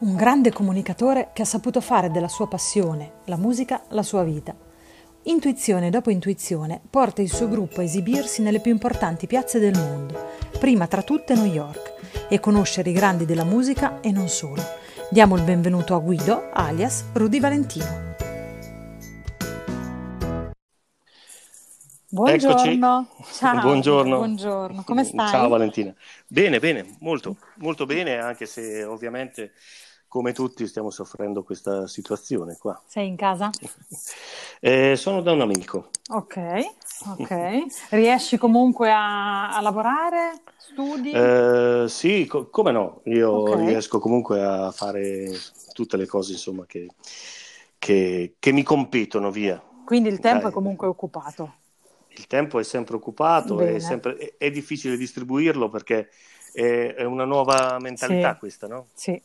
Un grande comunicatore che ha saputo fare della sua passione, la musica, la sua vita. Intuizione dopo intuizione porta il suo gruppo a esibirsi nelle più importanti piazze del mondo, prima tra tutte New York, e conoscere i grandi della musica e non solo. Diamo il benvenuto a Guido, alias Rudy Valentino. Buongiorno. Ciao. Buongiorno. Buongiorno. Come stai? Ciao Valentina. Bene, bene, molto, molto bene, anche se ovviamente come tutti stiamo soffrendo questa situazione qua. Sei in casa? Eh, sono da un amico. Ok, ok. Riesci comunque a, a lavorare? Studi? Eh, sì, co- come no, io Ok. riesco comunque a fare tutte le cose insomma che, che- che mi competono via. Quindi il tempo Dai. è comunque occupato. Il tempo è sempre occupato, è, sempre- è- è difficile distribuirlo perché è, è una nuova mentalità Sì. questa, no? Sì.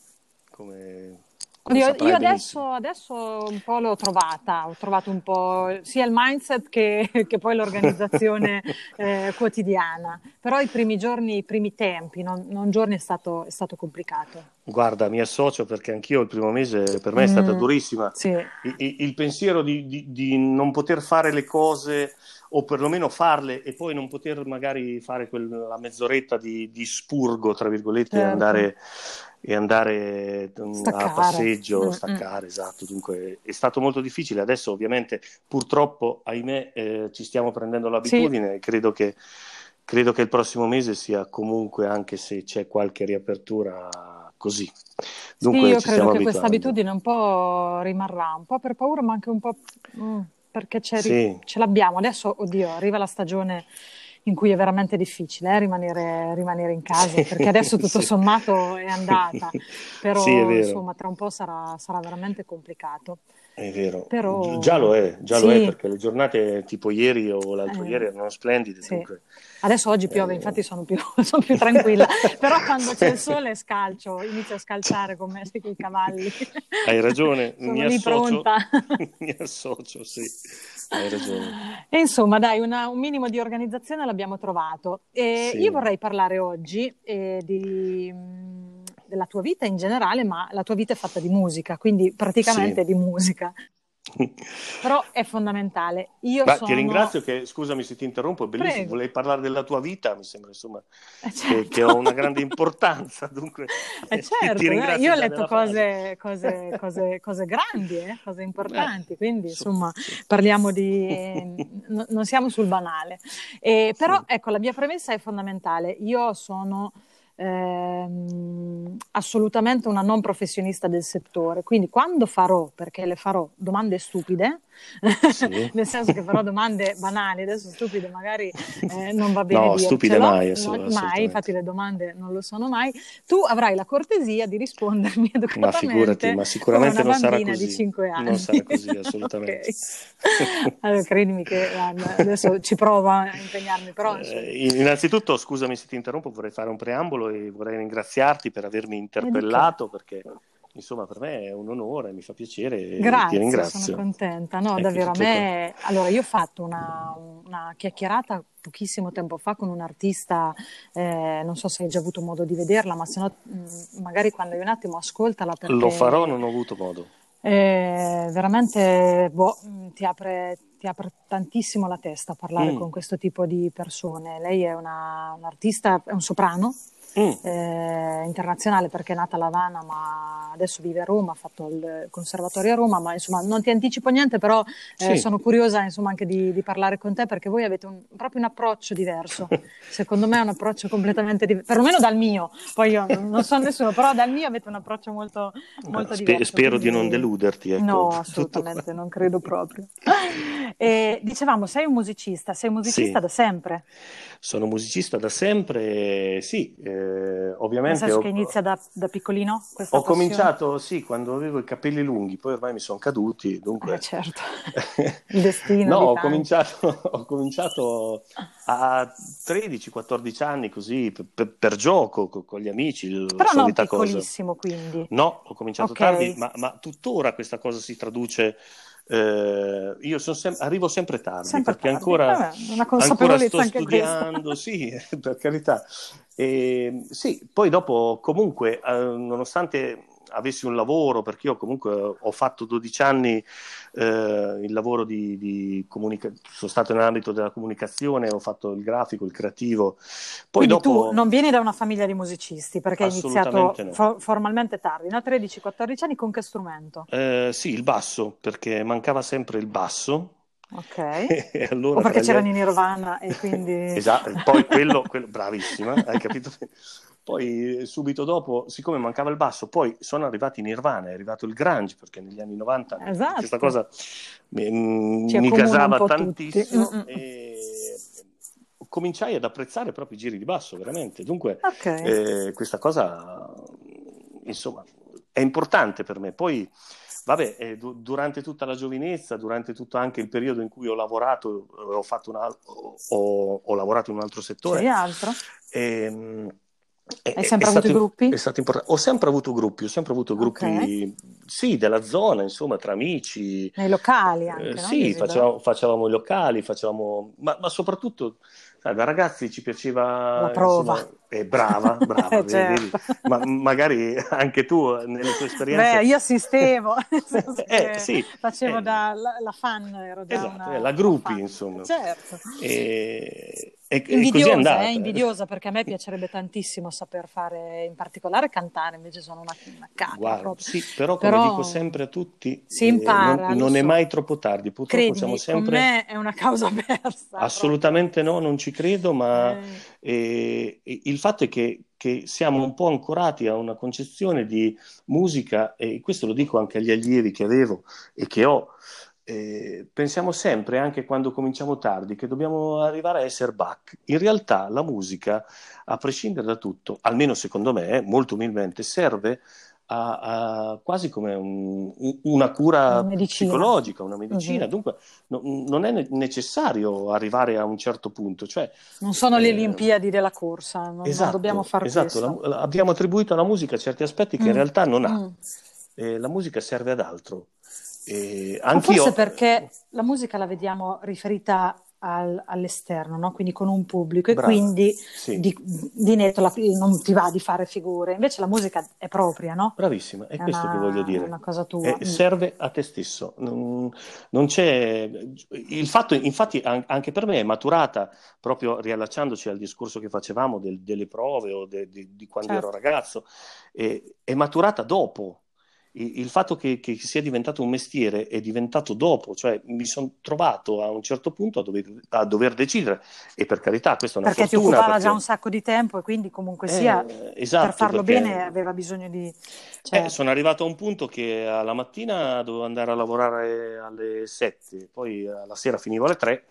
Come, io benissimo. adesso, adesso un po' l'ho trovata, ho trovato un po' sia il mindset che, che poi l'organizzazione eh, quotidiana, però i primi giorni, i primi tempi, non, non giorni è stato, è stato complicato. Guarda, mi associo perché anch'io il primo mese per me è stata Mm, durissima. Sì, Il, il- pensiero di, di- di non poter fare le cose o perlomeno farle e poi non poter magari fare quella mezz'oretta di, di spurgo, tra virgolette, e certo. andare, e andare mm, a Staccare. passeggio, Mm, mm. staccare, esatto. Dunque è stato molto difficile. Adesso ovviamente purtroppo, ahimè, eh, ci stiamo prendendo l'abitudine e credo che, credo che il prossimo mese sia comunque, anche se c'è qualche riapertura, così. Dunque Sì, io credo che questa abitudine un po' rimarrà, un po' per paura, ma anche un po' mm, perché c'è- Sì. ce l'abbiamo. Adesso, oddio, arriva la stagione in cui è veramente difficile eh, rimanere, rimanere in casa, perché adesso tutto sì. sommato è andata, però Sì, è insomma tra un po' sarà, sarà veramente complicato. È vero, Però- Gi- già lo è, già lo Sì. è perché le giornate tipo ieri o l'altro Eh. ieri erano splendide, Sì. dunque. Adesso oggi piove, Eh. infatti sono più, sono più tranquilla, però quando c'è il sole scalcio, inizio a scalciare come i cavalli. Hai ragione, Sono mi associo, pronta. mi associo, sì, hai ragione. E insomma, dai, una- un minimo di organizzazione l'abbiamo trovato. Sì. io vorrei parlare oggi eh, di, della tua vita in generale, ma la tua vita è fatta di musica, quindi praticamente Sì. di musica. Però è fondamentale. Io sono... ti ringrazio che, scusami se ti interrompo, è bellissimo, Prego. volevi parlare della tua vita, mi sembra insomma Eh, che, certo. che ho una grande importanza, dunque Eh, certo, eh, io ho letto cose, cose, cose, cose grandi, eh, cose importanti, quindi insomma parliamo di... n- non siamo sul banale. Però ecco, la mia premessa è fondamentale. Io sono ehm, assolutamente una non professionista del settore, quindi quando farò, perché le farò domande stupide, Sì. nel senso che farò domande banali, adesso stupide magari eh, non va bene No, stupide dircelo, mai, no, assolut- mai, assolutamente. infatti le domande non lo sono mai, tu avrai la cortesia di rispondermi Ma educatamente figurati, ma sicuramente non sarà così. di 5 anni. Non sarà così, assolutamente. Allora, credimi che adesso ci provo a impegnarmi, però Eh, innanzitutto, scusami se ti interrompo, vorrei fare un preambolo e vorrei ringraziarti per avermi interpellato perché insomma per me è un onore, mi fa piacere e ti Grazie, ringrazio. sono contenta. No, Ecco, davvero, a me... Allora, io ho fatto una, una chiacchierata pochissimo tempo fa con un artista, eh, non so se hai già avuto modo di vederla, ma se no mh, magari quando hai un attimo ascoltala qua. perché Lo farò, non ho avuto modo. eh, veramente boh, mh, ti apre, ti apre tantissimo la testa a parlare Mm. con questo tipo di persone. Lei è una, un'artista, è un soprano Mm, eh, internazionale perché è nata a Lavana ma adesso vive a Roma, ha fatto il conservatorio a Roma, ma insomma non ti anticipo niente, però eh, Sì. sono curiosa insomma anche di, di parlare con te perché voi avete un- proprio un approccio diverso, secondo me è un approccio completamente diverso, perlomeno dal mio, poi io non so nessuno, però dal mio avete un approccio molto, molto spe- diverso. spero di non quindi- deluderti. Ecco, No, assolutamente, non credo proprio. E, dicevamo, sei un musicista, sei un musicista Sì. da sempre, Sono musicista da sempre, sì, eh, nel ovviamente senso ho, che inizia da, da piccolino ho passione? cominciato, sì, quando avevo i capelli lunghi, poi ormai mi sono caduti, dunque... Eh, certo, il destino No, ho tanti. cominciato, ho cominciato a 13-14 anni così, per, per- gioco co- con, gli amici, Però non solita cosa. piccolissimo, quindi. No, ho cominciato Ok. tardi, ma, ma tuttora questa cosa si traduce. Eh, io sem- arrivo sempre tardi Sempre perché tardi. ancora, Vabbè, una ancora sto studiando, sì, per carità. E, sì, poi dopo comunque, eh, nonostante avessi un lavoro, perché io comunque ho fatto 12 anni eh, il lavoro di, di comunicazione, sono stato nell'ambito della comunicazione, ho fatto il grafico, il creativo. Poi Quindi dopo... tu non vieni da una famiglia di musicisti, perché hai iniziato no. fo- formalmente tardi, no? 13-14 anni con che strumento? Eh, sì, il basso, perché mancava sempre il basso. Ok. allora, o perché c'erano gli... i Nirvana e quindi... esatto, poi quello, quello, bravissima, hai capito? Poi subito dopo, siccome mancava il basso, poi sono arrivati i Nirvana, è arrivato il grunge, perché negli anni 90 esatto. questa cosa mi, mi gasava tantissimo mm, mm, mm. e cominciai ad apprezzare proprio i giri di basso, veramente. Dunque, okay. eh, questa cosa, insomma, è importante per me. Poi, vabbè, eh, du- durante tutta la giovinezza, durante tutto anche il periodo in cui ho lavorato, ho, fatto una, ho, ho lavorato in un altro settore. Sì, altro. Ehm, hai sempre avuto stato, gruppi? È stato importante. Ho sempre avuto gruppi, ho sempre avuto gruppi, okay. sì, della zona, insomma, tra amici. Nei locali anche, eh, no? Sì, facevamo, facevamo, i locali, facevamo, ma, ma soprattutto da ragazzi ci piaceva... La prova. Insomma, eh, brava, brava, eh, certo. ma magari anche tu nelle tue esperienze... Beh, io assistevo, eh, sì, facevo eh, da la, la, fan, ero già esatto, una, la gruppi, insomma. Certo. E, e, invidiosa, eh, invidiosa perché a me piacerebbe tantissimo saper fare, in particolare cantare, invece sono una, una cacca Guarda, Sì, però come però, dico sempre a tutti, si impara, eh, non, non so. è mai troppo tardi, purtroppo Credimi, siamo sempre... me è una causa persa. Assolutamente proprio. no, non ci credo, ma eh. eh, il fatto è che, che, siamo un po' ancorati a una concezione di musica, e questo lo dico anche agli allievi che avevo e che ho, eh, pensiamo sempre, anche quando cominciamo tardi, che dobbiamo arrivare a essere back. In realtà la musica, a prescindere da tutto, almeno secondo me, molto umilmente, serve a, a quasi come un, una cura una psicologica, una medicina. Uh-huh. Dunque no, non è necessario arrivare a un certo punto. Cioè, non sono le eh, Olimpiadi della corsa, non, esatto, non dobbiamo fare esatto, la, abbiamo attribuito alla musica certi aspetti che mm. in realtà non ha. Mm. Eh, la musica serve ad altro. Eh. Forse perché la musica la vediamo riferita al, all'esterno, no? quindi con un pubblico e quindi sì. di, di, netto la, non ti va di fare figure, invece la musica è propria, no? Bravissima, è, è questo una, che voglio dire. È una cosa tua. Eh, serve a te stesso, non, non, c'è... Il fatto, infatti, anche per me è maturata, proprio riallacciandoci al discorso che facevamo del, delle prove o de, de, di quando certo. ero ragazzo, eh, è maturata dopo il fatto che, che, sia diventato un mestiere è diventato dopo, cioè mi sono trovato a un certo punto a dover, a dover, decidere e per carità questa è una perché fortuna. Perché ti occupava già un sacco di tempo e quindi comunque sia eh, esatto, per farlo bene aveva bisogno di... Cioè... Eh, sono arrivato a un punto che alla mattina dovevo andare a lavorare alle 7, poi alla sera finivo alle 3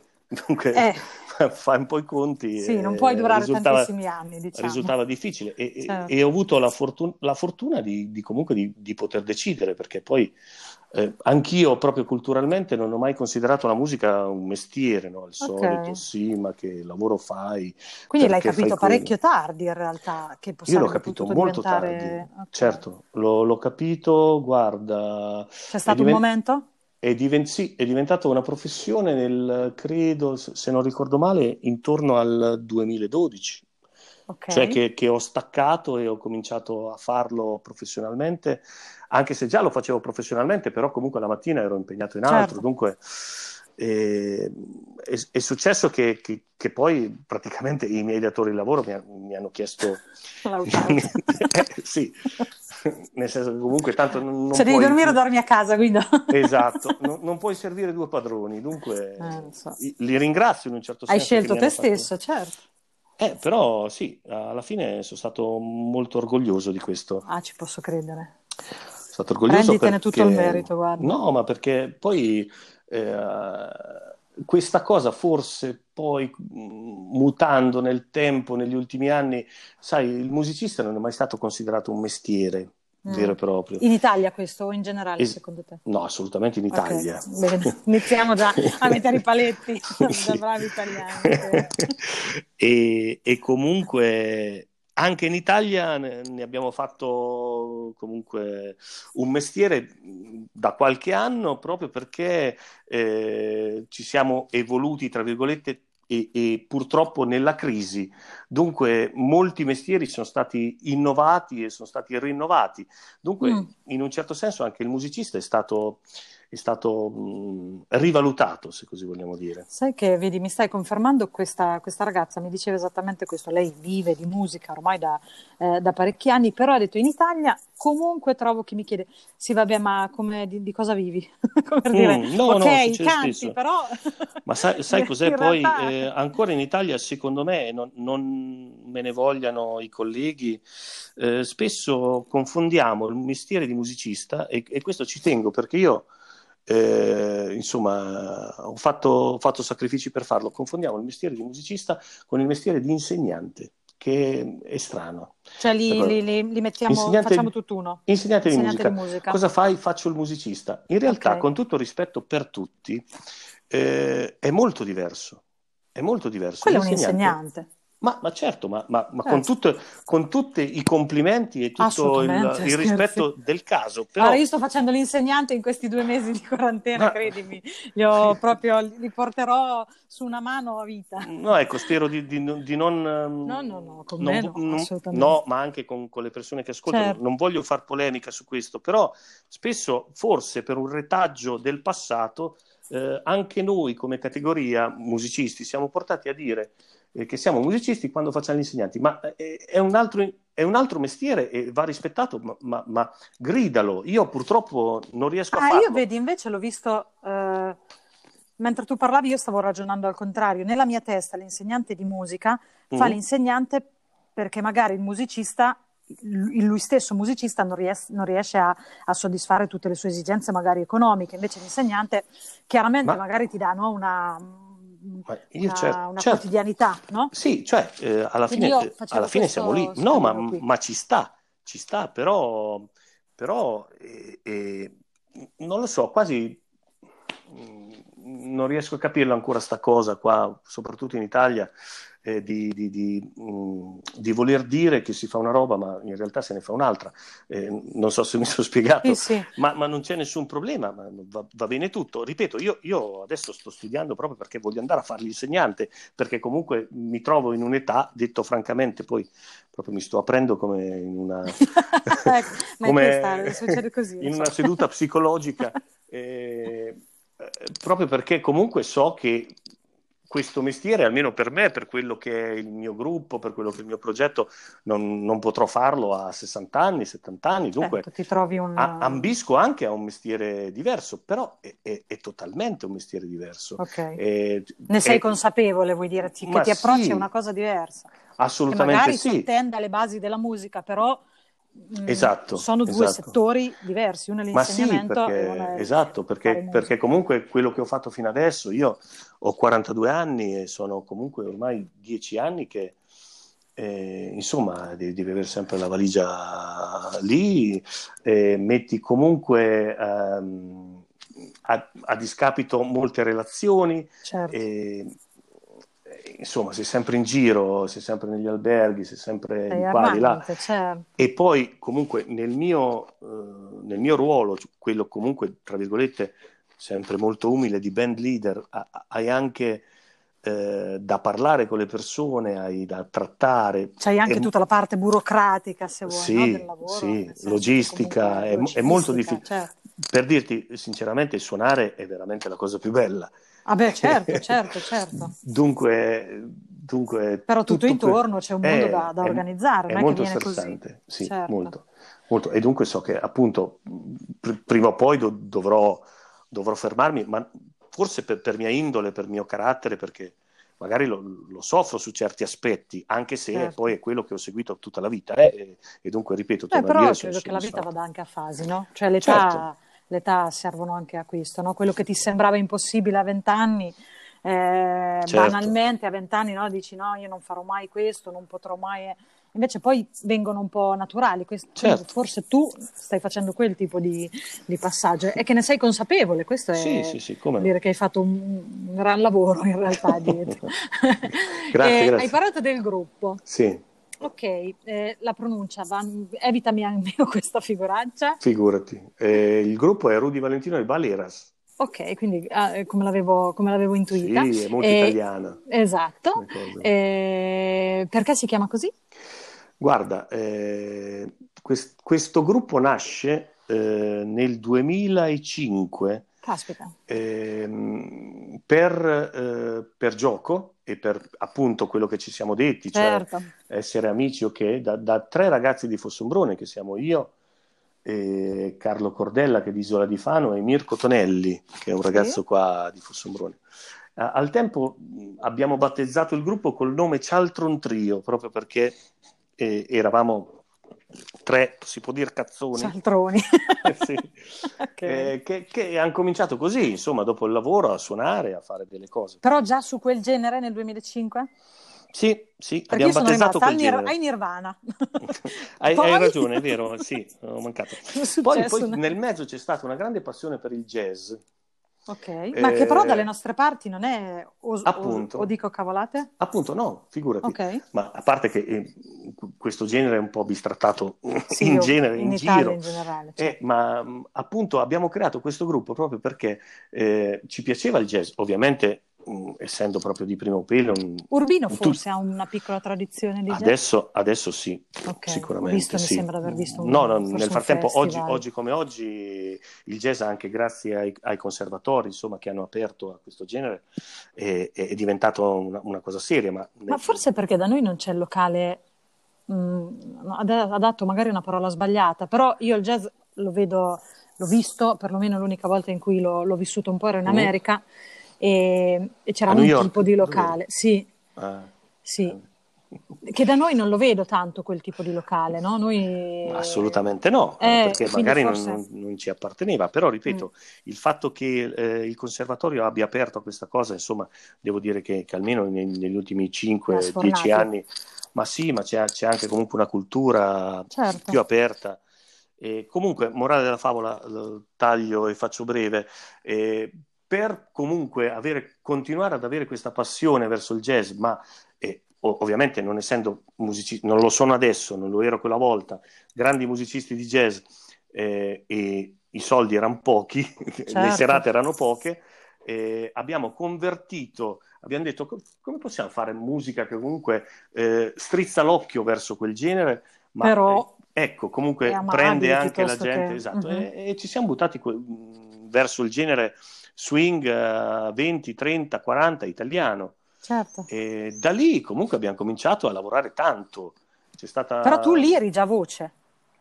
Dunque eh. fai un po' i conti. Sì, non puoi durare risultava, tantissimi anni. Diciamo. Risultava difficile e, certo. e, ho avuto la, fortun- la fortuna di, di comunque di, di, poter decidere perché poi eh, anch'io proprio culturalmente non ho mai considerato la musica un mestiere, no? il okay. solito, sì, ma che lavoro fai? Quindi l'hai capito parecchio come... tardi in realtà, che Io l'ho capito molto diventare... tardi, okay. certo, l'ho, l'ho, capito, guarda... C'è stato divent... un momento? È, sì, è diventata una professione nel, credo, se non ricordo male, intorno al 2012. Okay. Cioè che, che, ho staccato e ho cominciato a farlo professionalmente, anche se già lo facevo professionalmente, però comunque la mattina ero impegnato in altro. Certo. Dunque eh, è, è, successo che, che, che, poi praticamente i miei datori di lavoro mi, mi hanno chiesto... sì, nel senso che comunque tanto non, non Se devi dormire dormi a casa, quindi esatto, non, non, puoi servire due padroni, dunque eh, so. li ringrazio in un certo senso. Hai scelto te stesso, fatto... certo. Eh, però sì, alla fine sono stato molto orgoglioso di questo. Ah, ci posso credere. Sono stato orgoglioso Prenditene perché... tutto il merito, guarda. No, ma perché poi eh, questa cosa forse poi mutando nel tempo, negli ultimi anni, sai, il musicista non è mai stato considerato un mestiere mm. vero e proprio. In Italia questo o in generale es- secondo te? No, assolutamente in Italia. Okay. Iniziamo già a mettere i paletti da bravi italiani. e, e comunque anche in Italia ne abbiamo fatto comunque un mestiere da qualche anno proprio perché eh, ci siamo evoluti, tra virgolette, e, e, purtroppo nella crisi. Dunque molti mestieri sono stati innovati e sono stati rinnovati. Dunque mm. in un certo senso anche il musicista è stato è stato mh, rivalutato, se così vogliamo dire. Sai che, vedi, mi stai confermando questa, questa ragazza, mi diceva esattamente questo, lei vive di musica ormai da, eh, da, parecchi anni, però ha detto in Italia comunque trovo chi mi chiede, sì vabbè ma come, di, di cosa vivi? come per dire, mm, no, ok, no, canti, stesso. però... ma sai, sai cos'è poi? Realtà... Eh, ancora in Italia, secondo me, non, non me ne vogliano i colleghi, eh, spesso confondiamo il mestiere di musicista e, e questo ci tengo perché io eh, insomma, ho fatto, ho fatto, sacrifici per farlo. Confondiamo il mestiere di musicista con il mestiere di insegnante, che è strano. Cioè li, li, li, li mettiamo, facciamo tutt'uno. Insegnante, di, insegnante musica. di, musica. Cosa fai? Faccio il musicista. In realtà, okay. con tutto rispetto per tutti, eh, è molto diverso. È molto diverso. Quello è un insegnante. Ma, ma, certo, ma, ma, ma con, certo. tutto, con, tutti i complimenti e tutto il, il, rispetto del caso. Però... Allora, io sto facendo l'insegnante in questi due mesi di quarantena, credimi, li, proprio, li, porterò su una mano a vita. No, ecco, spero di, di, di non... No, no, no, con non, me no, assolutamente. No, ma anche con, con le persone che ascoltano. Certo. Non voglio far polemica su questo, però spesso, forse per un retaggio del passato, eh, anche noi come categoria musicisti siamo portati a dire eh, che siamo musicisti quando facciamo gli insegnanti, ma eh, è un altro, è un altro mestiere e va rispettato, ma, ma, ma, gridalo. Io purtroppo non riesco a ah, farlo. Io vedi, invece l'ho visto, eh, mentre tu parlavi io stavo ragionando al contrario. Nella mia testa l'insegnante di musica mm. fa l'insegnante perché magari il musicista lui stesso musicista non riesce, non riesce a, a, soddisfare tutte le sue esigenze magari economiche, invece l'insegnante chiaramente ma, magari ti dà no, una, io, una, certo, una certo. quotidianità, no? Sì, cioè, eh, alla fine, alla fine siamo lì. No, ma, ma, ci sta, ci sta, però, però eh, eh, non lo so, quasi mm, non riesco a capirlo ancora sta cosa qua, soprattutto in Italia eh, di, di, di, mh, mm, di, voler dire che si fa una roba, ma in realtà se ne fa un'altra. Eh, non so se mi sono spiegato, sì, sì. Ma, ma, non c'è nessun problema, va, va, bene tutto. Ripeto, io, io, adesso sto studiando proprio perché voglio andare a fare l'insegnante, perché comunque mi trovo in un'età, detto francamente, poi proprio mi sto aprendo come in una, ecco, come così, in so. una seduta psicologica. Eh, eh, proprio perché comunque so che questo mestiere, almeno per me, per quello che è il mio gruppo, per quello che è il mio progetto, non, non potrò farlo a 60 anni, 70 anni. Dunque, certo, un... a, ambisco anche a un mestiere diverso, però è, è, è totalmente un mestiere diverso. Okay. È, ne sei consapevole, vuoi dire, che ti approcci sì, a una cosa diversa? Assolutamente che magari sì. sottende alle basi della musica, però esatto, sono due esatto. settori diversi, uno è l'insegnamento Ma sì, perché, esatto, perché, perché, comunque quello che ho fatto fino adesso, io ho 42 anni e sono comunque ormai 10 anni che eh, insomma devi, devi, avere sempre la valigia lì, eh, metti comunque ehm, a, a, discapito molte relazioni. Certo. Eh, insomma, sei sempre in giro, sei sempre negli alberghi, sei sempre sei di qua, di là. Certo. E poi comunque nel mio, uh, nel mio ruolo, quello comunque, tra virgolette, sempre molto umile di band leader, hai anche eh, da parlare con le persone, hai da trattare. C'hai anche è... tutta la parte burocratica, se vuoi, sì, no? del lavoro. Sì, logistica, è, è, molto difficile. Certo. Per dirti, sinceramente, suonare è veramente la cosa più bella. Ah beh, certo, certo, certo. dunque, dunque... Però tutto, tutto intorno c'è un mondo è, da, da, organizzare, è, è molto stressante, sì, certo. molto, molto. E dunque so che appunto pr- prima o poi do- dovrò, dovrò, fermarmi, ma forse per, per, mia indole, per mio carattere, perché magari lo, lo soffro su certi aspetti, anche se certo. poi è quello che ho seguito tutta la vita. Eh, e, e, dunque, ripeto, eh, però credo che la vita vada anche a fasi, no? Cioè l'età... Certo l'età servono anche a questo, no? quello che ti sembrava impossibile a vent'anni, eh, certo. banalmente a vent'anni no? dici no, io non farò mai questo, non potrò mai... Invece poi vengono un po' naturali, questo, certo. forse tu stai facendo quel tipo di, di, passaggio e che ne sei consapevole, questo è sì, sì, sì, dire che hai fatto un, gran lavoro in realtà dietro. grazie, eh, grazie. Hai parlato del gruppo. Sì. Ok, eh, la pronuncia, van... evitami almeno questa figuraccia. Figurati. Eh, il gruppo è Rudy Valentino e Baleras. ok, quindi ah, come, l'avevo, come, l'avevo, intuita. Sì, è molto e, italiana. Esatto. E, perché si chiama così? Guarda, eh, quest, questo gruppo nasce eh, nel 2005 Caspita. Eh, per, eh, per, gioco e per appunto quello che ci siamo detti, cioè certo. cioè essere amici, ok, da, da, tre ragazzi di Fossombrone, che siamo io, Carlo Cordella, che è di Isola di Fano, e Mirko Tonelli, che è un ragazzo sì. qua di Fossombrone. al tempo abbiamo battezzato il gruppo col nome Cialtron Trio, proprio perché eh, eravamo tre, si può dire cazzoni. Cialtroni. sì. okay. eh, che, che hanno cominciato così, insomma, dopo il lavoro a suonare, a fare delle cose. Però già su quel genere nel 2005? Sì, sì, Perché abbiamo battezzato quel nir- Hai Nirvana. hai, Poi... hai, ragione, è vero, sì, ho mancato. Poi, poi nel mezzo c'è stata una grande passione per il jazz. Ok, eh, ma che però dalle nostre parti non è o, appunto, o, o dico cavolate? Appunto no, figurati. Okay. Ma a parte che eh, questo genere è un po' bistrattato sì, in genere, in, in giro. In generale, eh, certo. eh, ma appunto abbiamo creato questo gruppo proprio perché eh, ci piaceva il jazz, ovviamente Mm, essendo proprio di primo pelo. Un, Urbino un forse tu... ha una piccola tradizione di adesso, adesso sì, okay. sicuramente. Visto, sì. Mi sembra aver visto un No, no nel frattempo, oggi, oggi, come oggi, il jazz, anche grazie ai, ai, conservatori insomma, che hanno aperto a questo genere, è, è diventato una, una, cosa seria. Ma, ma forse perché da noi non c'è il locale. Mh, mm, ha dato magari una parola sbagliata, però io il jazz lo vedo, l'ho visto, perlomeno l'unica volta in cui l'ho, l'ho vissuto un po' era in mm. America. Mm e, e c'era un York, tipo di locale, sì, ah. sì, che da noi non lo vedo tanto quel tipo di locale, no? Noi... Assolutamente no, eh, perché magari forse... non, non, ci apparteneva, però ripeto, mm. il fatto che eh, il conservatorio abbia aperto a questa cosa, insomma, devo dire che, che almeno nei, negli ultimi 5-10 anni, ma sì, ma c'è, c'è, anche comunque una cultura certo. più aperta. E comunque, morale della favola, taglio e faccio breve, eh, per comunque avere, continuare ad avere questa passione verso il jazz, ma eh, ovviamente non essendo musicisti, non lo sono adesso, non lo ero quella volta, grandi musicisti di jazz eh, e i soldi erano pochi, certo. le serate erano poche, eh, abbiamo convertito, abbiamo detto come possiamo fare musica che comunque eh, strizza l'occhio verso quel genere, ma Però ecco, comunque prende anche la gente, che... esatto, uh-huh. e, e, ci siamo buttati que- verso il genere swing uh, 20, 30, 40 italiano. Certo. E da lì comunque abbiamo cominciato a lavorare tanto. C'è stata... Però tu lì eri già voce.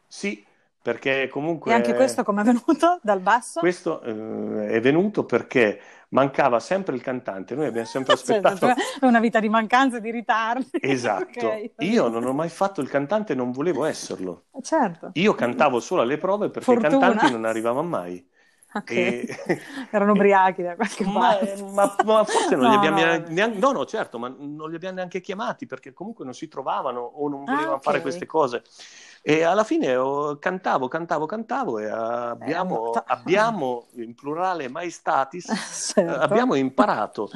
Sì, perché comunque... E anche questo come è venuto dal basso? Questo eh, è venuto perché mancava sempre il cantante, noi abbiamo sempre cioè, aspettato... Cioè, una vita di mancanze, di ritardi. Esatto, okay. io non ho mai fatto il cantante, non volevo esserlo. Certo. Io cantavo solo alle prove perché Fortuna. i cantanti non arrivavano mai. Okay. E... Erano ubriachi da qualche parte. Ma, ma, forse non no, li abbiamo no. neanche, no, no, certo, ma non li abbiamo neanche chiamati perché comunque non si trovavano o non volevano ah, okay. fare queste cose. E alla fine oh, cantavo, cantavo, cantavo e abbiamo, eh, abbiamo in plurale mai statis, certo. abbiamo imparato,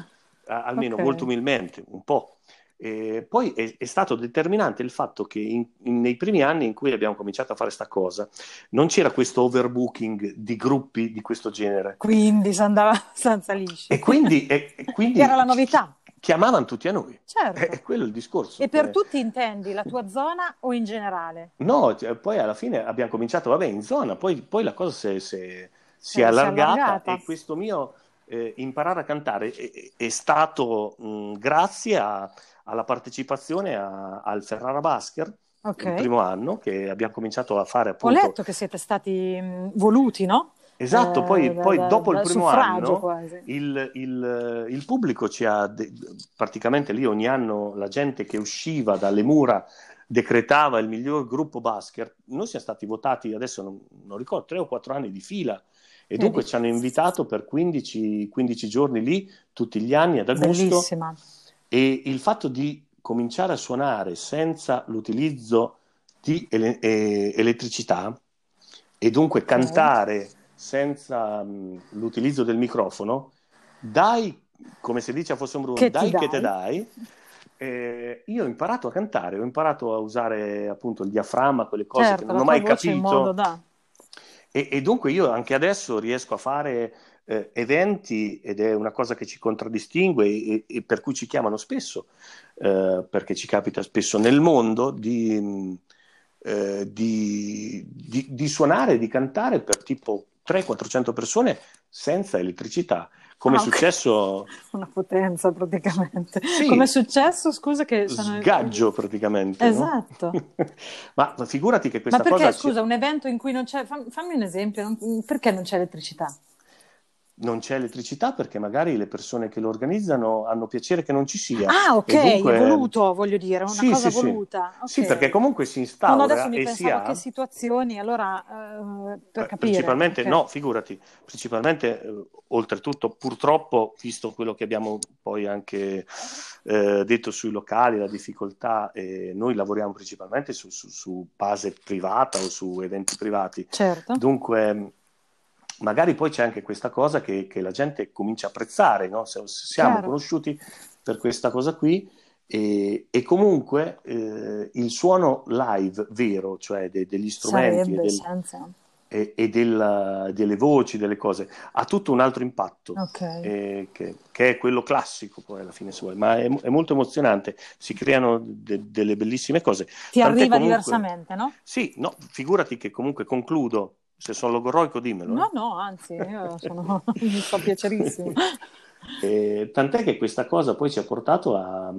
almeno okay. molto umilmente, un po' E poi è, è, stato determinante il fatto che in, in, nei primi anni in cui abbiamo cominciato a fare questa cosa non c'era questo overbooking di gruppi di questo genere. Quindi si andava abbastanza liscio. E quindi, e, quindi era la novità. Chiamavano tutti a noi. Certo. È, quello il discorso. E per eh. tutti intendi la tua zona o in generale? No, cioè, poi alla fine abbiamo cominciato, vabbè, in zona, poi, poi la cosa si, si, si è allargata, allargata e questo mio eh, imparare a cantare è, è stato mh, grazie a alla partecipazione a, al Ferrara Basker okay. il primo anno che abbiamo cominciato a fare appunto... Ho letto che siete stati voluti, no? Esatto, poi, eh, poi da, dopo da, il primo anno il, il, il, pubblico ci ha, de- praticamente lì ogni anno la gente che usciva dalle mura decretava il miglior gruppo Basker, noi siamo stati votati adesso non, non ricordo, tre o quattro anni di fila e dunque ci hanno invitato per 15, 15 giorni lì tutti gli anni ad agosto. Bellissima e il fatto di cominciare a suonare senza l'utilizzo di ele- eh, elettricità e dunque cantare senza um, l'utilizzo del microfono, dai, come si dice a Fosse un Bruno, che dai, dai che te dai. Eh, io ho imparato a cantare, ho imparato a usare appunto il diaframma, quelle cose certo, che non ho mai capito. E, e, dunque io anche adesso riesco a fare eh, eventi ed è una cosa che ci contraddistingue e, e per cui ci chiamano spesso, eh, perché ci capita spesso nel mondo di, eh, di, di, di suonare, di cantare per tipo 300-400 persone senza elettricità. Come ah, è successo... Una potenza praticamente. Sì. Come è successo, scusa che... Sono... Sgaggio praticamente. Esatto. No? Ma figurati che questa cosa... Ma perché, cosa... scusa, un evento in cui non c'è... Fammi un esempio, perché non c'è elettricità? Non c'è elettricità perché magari le persone che lo organizzano hanno piacere che non ci sia. Ah, ok, dunque... è voluto, voglio dire, una sì, cosa sì, voluta. Sì. Okay. sì. perché comunque si instaura no, adesso mi e si ha... che situazioni, allora, uh, per capire. Principalmente, okay. no, figurati, principalmente, eh, oltretutto, purtroppo, visto quello che abbiamo poi anche eh, detto sui locali, la difficoltà, eh, noi lavoriamo principalmente su, su, su base privata o su eventi privati. Certo. Dunque magari poi c'è anche questa cosa che, che la gente comincia a apprezzare, no? siamo Chiaro. conosciuti per questa cosa qui e, e comunque eh, il suono live vero, cioè de, degli strumenti e, del, e, e della, delle voci, delle cose, ha tutto un altro impatto, okay. eh, che, che, è quello classico poi alla fine, se vuoi, ma è, è molto emozionante, si creano de, delle bellissime cose. Ti Tant'è arriva comunque, diversamente, no? Sì, no, figurati che comunque concludo se sono logoroico, dimmelo. No, no, anzi, io sono... mi fa piacerissimo. E, tant'è che questa cosa poi ci ha portato a,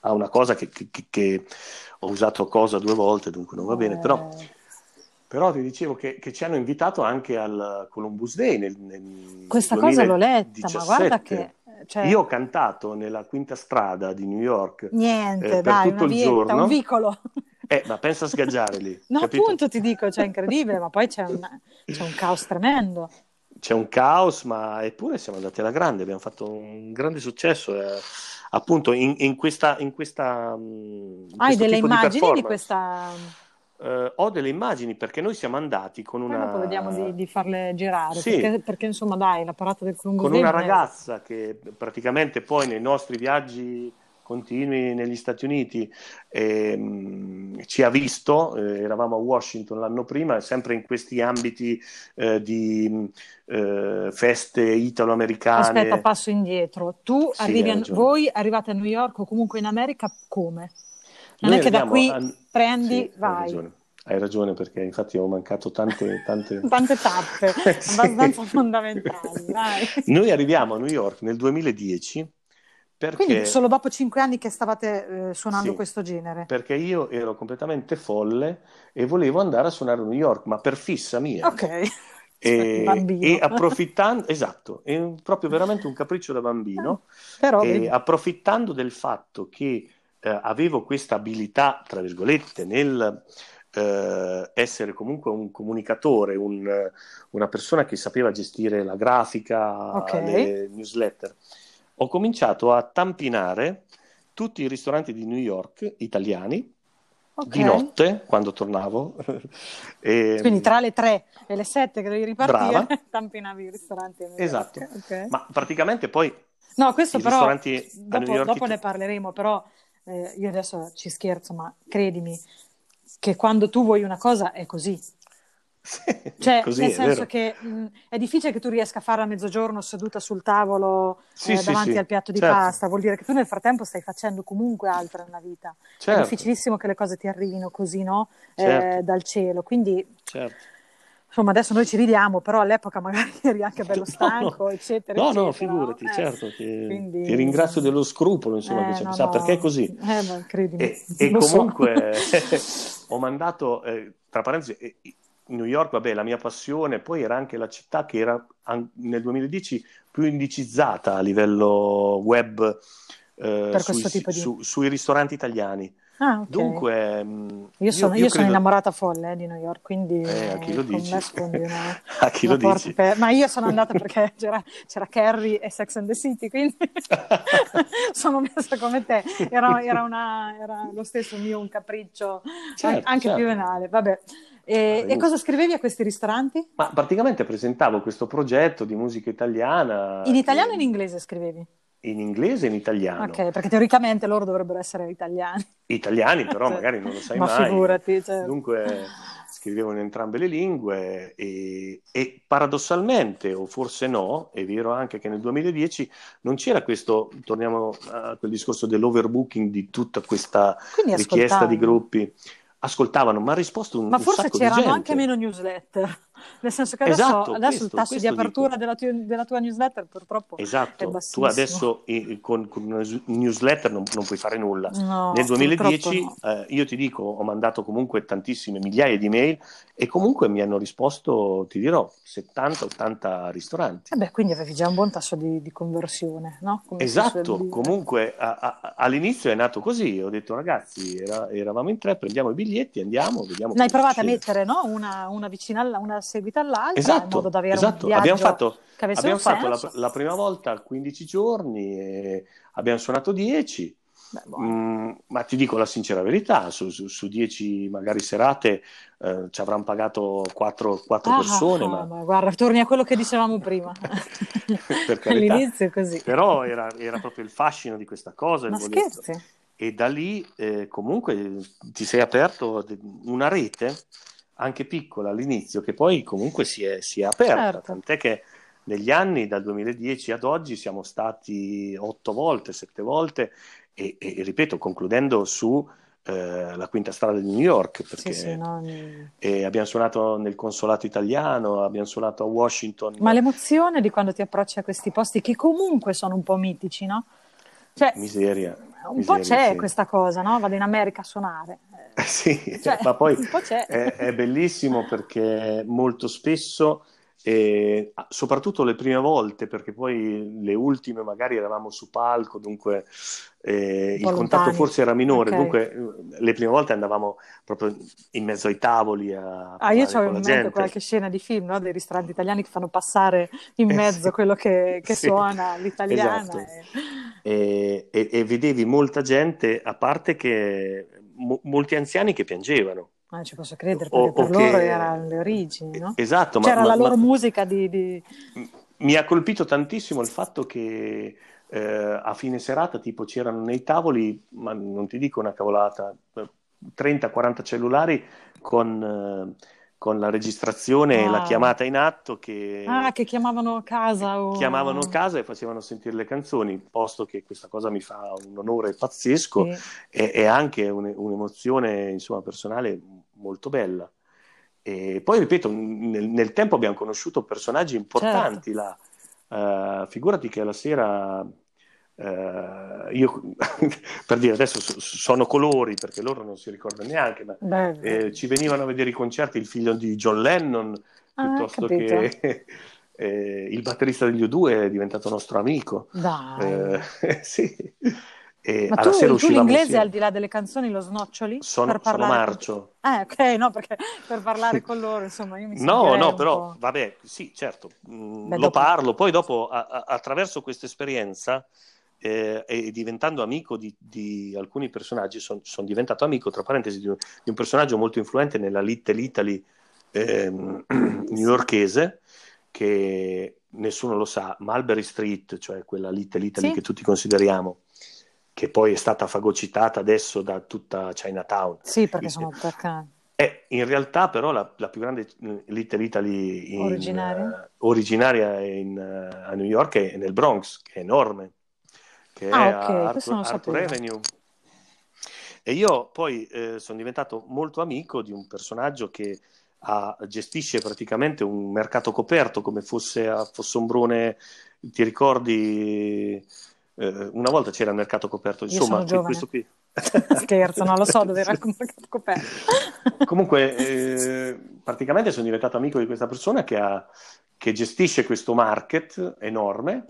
a una cosa che, che, che, ho usato cosa due volte, dunque non va bene, eh... però, però, ti dicevo che, che, ci hanno invitato anche al Columbus Day. Nel, nel questa cosa l'ho letta, ma guarda che... Cioè... Io ho cantato nella quinta strada di New York. Niente, eh, dai, tutto una vietta, il giorno. un vicolo. Eh, ma pensa a sgaggiare lì. no, capito? appunto ti dico, cioè, incredibile, ma poi c'è un, c'è un caos tremendo. C'è un caos, ma eppure siamo andati alla grande, abbiamo fatto un grande successo. Eh, appunto, in, in, questa. In questa in Hai delle immagini di, di questa. Uh, ho delle immagini perché noi siamo andati con una. Dopo vediamo di, di farle girare. Sì. Perché, perché, insomma, dai, l'apparato del Columbus Con una ragazza è... che praticamente poi nei nostri viaggi continui negli Stati Uniti, eh, ci ha visto, eh, eravamo a Washington l'anno prima, sempre in questi ambiti eh, di eh, feste italo-americane. Aspetta, passo indietro. Tu sì, arrivi a, voi arrivate a New York o comunque in America come? Non Noi è che da qui a... prendi, sì, vai. Hai ragione. Hai ragione perché infatti ho mancato tante, tante... tante tappe abbastanza fondamentali. Noi arriviamo a New York nel 2010 perché... Quindi solo dopo cinque anni che stavate eh, suonando sì, questo genere? Perché io ero completamente folle e volevo andare a suonare a New York, ma per fissa mia. Ok. E, e, approfittando, esatto, è proprio veramente un capriccio da bambino, però, e approfittando del fatto che eh, avevo questa abilità, tra virgolette, nel eh, essere comunque un comunicatore, un, una persona che sapeva gestire la grafica, okay. le newsletter, ho cominciato a tampinare tutti i ristoranti di New York italiani okay. di notte quando tornavo. e, Quindi tra le tre e le sette che devi ripartire, tampinavi i ristoranti. Esatto, okay. ma praticamente poi... No, questo però dopo, dopo ne parleremo, però eh, io adesso ci scherzo, ma credimi che quando tu vuoi una cosa è così. Cioè, Così, nel senso che mh, è difficile che tu riesca a fare a mezzogiorno seduta sul tavolo sì, eh, sì, davanti sì. al piatto di certo. pasta, vuol dire che tu nel frattempo stai facendo comunque altro nella vita. Certo. È difficilissimo che le cose ti arrivino così, no? Certo. Eh, dal cielo. Quindi, certo. insomma, adesso noi ci ridiamo, però all'epoca magari eri anche bello stanco, no, eccetera. No, eccetera, no, figurati, no? certo. Eh, ti, quindi... ti, ringrazio dello scrupolo, insomma, eh, che c'è, no, sa, no. perché è così. Eh, ma credimi. E, e comunque ho mandato, eh, tra parentesi, New York, vabbè, la mia passione, poi era anche la città che era nel 2010 più indicizzata a livello web eh, sui, di... su, sui ristoranti italiani. Ah, okay. Dunque, mm, io sono, io, io, io sono innamorata folle eh, di New York, quindi eh, a chi lo dici? Una, a chi lo dici? Per... Ma io sono andata perché c'era, c'era, Carrie e Sex and the City, quindi sono messa come te. Era, era, una, era, lo stesso mio un capriccio, certo, anche certo. più venale. Vabbè. E, e, cosa scrivevi a questi ristoranti? Ma praticamente presentavo questo progetto di musica italiana. In italiano o in inglese scrivevi? In inglese e in italiano. Ok, perché teoricamente loro dovrebbero essere italiani. Italiani, però cioè, magari non lo sai ma mai. figurati. Cioè. Dunque, scrivevo in entrambe le lingue e, e, paradossalmente, o forse no, è vero anche che nel 2010 non c'era questo, torniamo a quel discorso dell'overbooking di tutta questa richiesta di gruppi ascoltavano, ma ha risposto un, ma un forse c'erano anche meno newsletter. Nel senso che adesso, esatto, adesso questo, il tasso di apertura della tua, della tua, newsletter purtroppo esatto. è bassissimo. Tu adesso eh, con, con, una newsletter non, non, puoi fare nulla. No, Nel 2010 no. eh, io ti dico, ho mandato comunque tantissime migliaia di mail e comunque mi hanno risposto, ti dirò, 70-80 ristoranti. Eh beh, quindi avevi già un buon tasso di, di conversione, no? Come esatto, comunque a, a, all'inizio è nato così, ho detto ragazzi, era, eravamo in tre, prendiamo i biglietti, andiamo, vediamo. L'hai provata a mettere no? una, una vicina alla, una seguita all'altra esatto, in modo da avere esatto. un abbiamo fatto, abbiamo fatto la, la, prima volta 15 giorni e abbiamo suonato 10 Beh, mm, ma ti dico la sincera verità su, su, su 10 magari serate eh, ci avranno pagato 4, 4 ah, persone ah, ma... ma... guarda torni a quello che dicevamo prima. All'inizio è così. Però era, era, proprio il fascino di questa cosa ma scherzi? E da lì eh, comunque ti sei aperto una rete anche piccola all'inizio, che poi comunque si è, si è aperta, certo. tant'è che negli anni, dal 2010 ad oggi, siamo stati otto volte, sette volte, e, e ripeto, concludendo su eh, la quinta strada di New York, perché sì, sì, no, e abbiamo suonato nel consolato italiano, abbiamo suonato a Washington. Ma l'emozione di quando ti approcci a questi posti, che comunque sono un po' mitici, no? Cioè, miseria. Un miseria, po' c'è sì. questa cosa, no? Vado in America a suonare. Sì, Cioè, ma poi po'. È, è bellissimo perché molto spesso, eh, soprattutto le prime volte, perché poi le ultime magari eravamo su palco, dunque eh, il contatto forse era minore, Ok. dunque le prime volte andavamo proprio in mezzo ai tavoli a Ah, io ho in mente gente. qualche scena di film, no? Dei ristoranti italiani che fanno passare in Eh, mezzo sì. quello che, che Sì. suona l'italiana. Esatto. e- E, e- e vedevi molta gente, a parte che mo- molti anziani che piangevano. Ma ci posso credere, O- perché per o che- loro erano le origini, no? Esatto, ma- C'era ma- la ma- loro musica di... di- mi ha colpito tantissimo il fatto che eh, a fine serata tipo c'erano nei tavoli, ma non ti dico una cavolata, eh, 30-40 cellulari con, eh, con la registrazione e la Wow. chiamata in atto che Ah, che chiamavano a casa o... chiamavano a casa e facevano sentire le canzoni, posto che questa cosa mi fa un onore pazzesco Sì. e, e anche un- un'emozione insomma, personale molto bella. E poi, ripeto, nel, nel tempo abbiamo conosciuto personaggi importanti là. Eh, figurati che alla sera, eh, io per dire adesso so- sono colori perché loro non si ricordano neanche, ma eh, ci venivano a vedere i concerti il figlio di John Lennon Ah, piuttosto capito. che eh, il batterista degli U2 è diventato nostro amico. Dai. Eh, sì. E Ma tu, tu l'inglese insieme. al di là delle canzoni lo snoccioli? Sono, per sono parlare marcio. Con... Eh, ok, no, perché per parlare con loro, insomma, io mi No, no, però vabbè, sì, certo, mm, Beh, lo dopo- parlo, poi dopo a- a- attraverso questa esperienza eh, e diventando amico di, di alcuni personaggi, sono diventato amico, tra parentesi, di un, di un personaggio molto influente nella Little Italy ehm, newyorkese, che nessuno lo sa, Mulberry Street, cioè quella Little Italy Sì. che tutti consideriamo, che poi è stata fagocitata adesso da tutta Chinatown. Sì, perché Eh, sono perché... È in realtà però la, la più grande eh, Little Italy in, Originaria? eh, originaria in, eh, a New York è nel Bronx, che è enorme, che Ah, è ok, a questo non Arthur, Arthur sapevo. Avenue. E io poi eh, sono diventato molto amico di un personaggio che ha- gestisce praticamente un mercato coperto come fosse a Fossombrone, ti ricordi? Eh, una volta c'era il mercato coperto, insomma, questo qui. Scherzo, non lo so dove era il mercato coperto. Comunque, eh, praticamente sono diventato amico di questa persona che, ha- che gestisce questo market enorme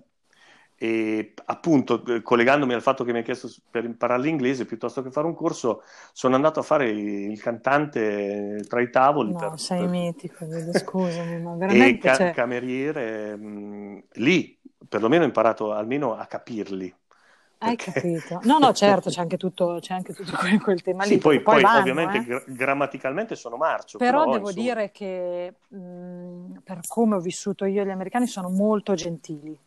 e appunto eh, collegandomi al fatto che mi ha chiesto per imparare l'inglese piuttosto che fare un corso, sono andato a fare il cantante tra i tavoli No, per- sei per- mitico, scusami, ma e veramente ca- cioè, cameriere mh, lì, perlomeno ho imparato almeno a capirli. hai perché- capito. No, no, certo, c'è anche tutto, c'è anche tutto quel, quel tema Sì, lì. poi, perché poi poi vanno, ovviamente eh. gra- grammaticalmente sono marcio, Però però, devo insomma, dire che mh, per come ho vissuto io gli americani sono molto gentili.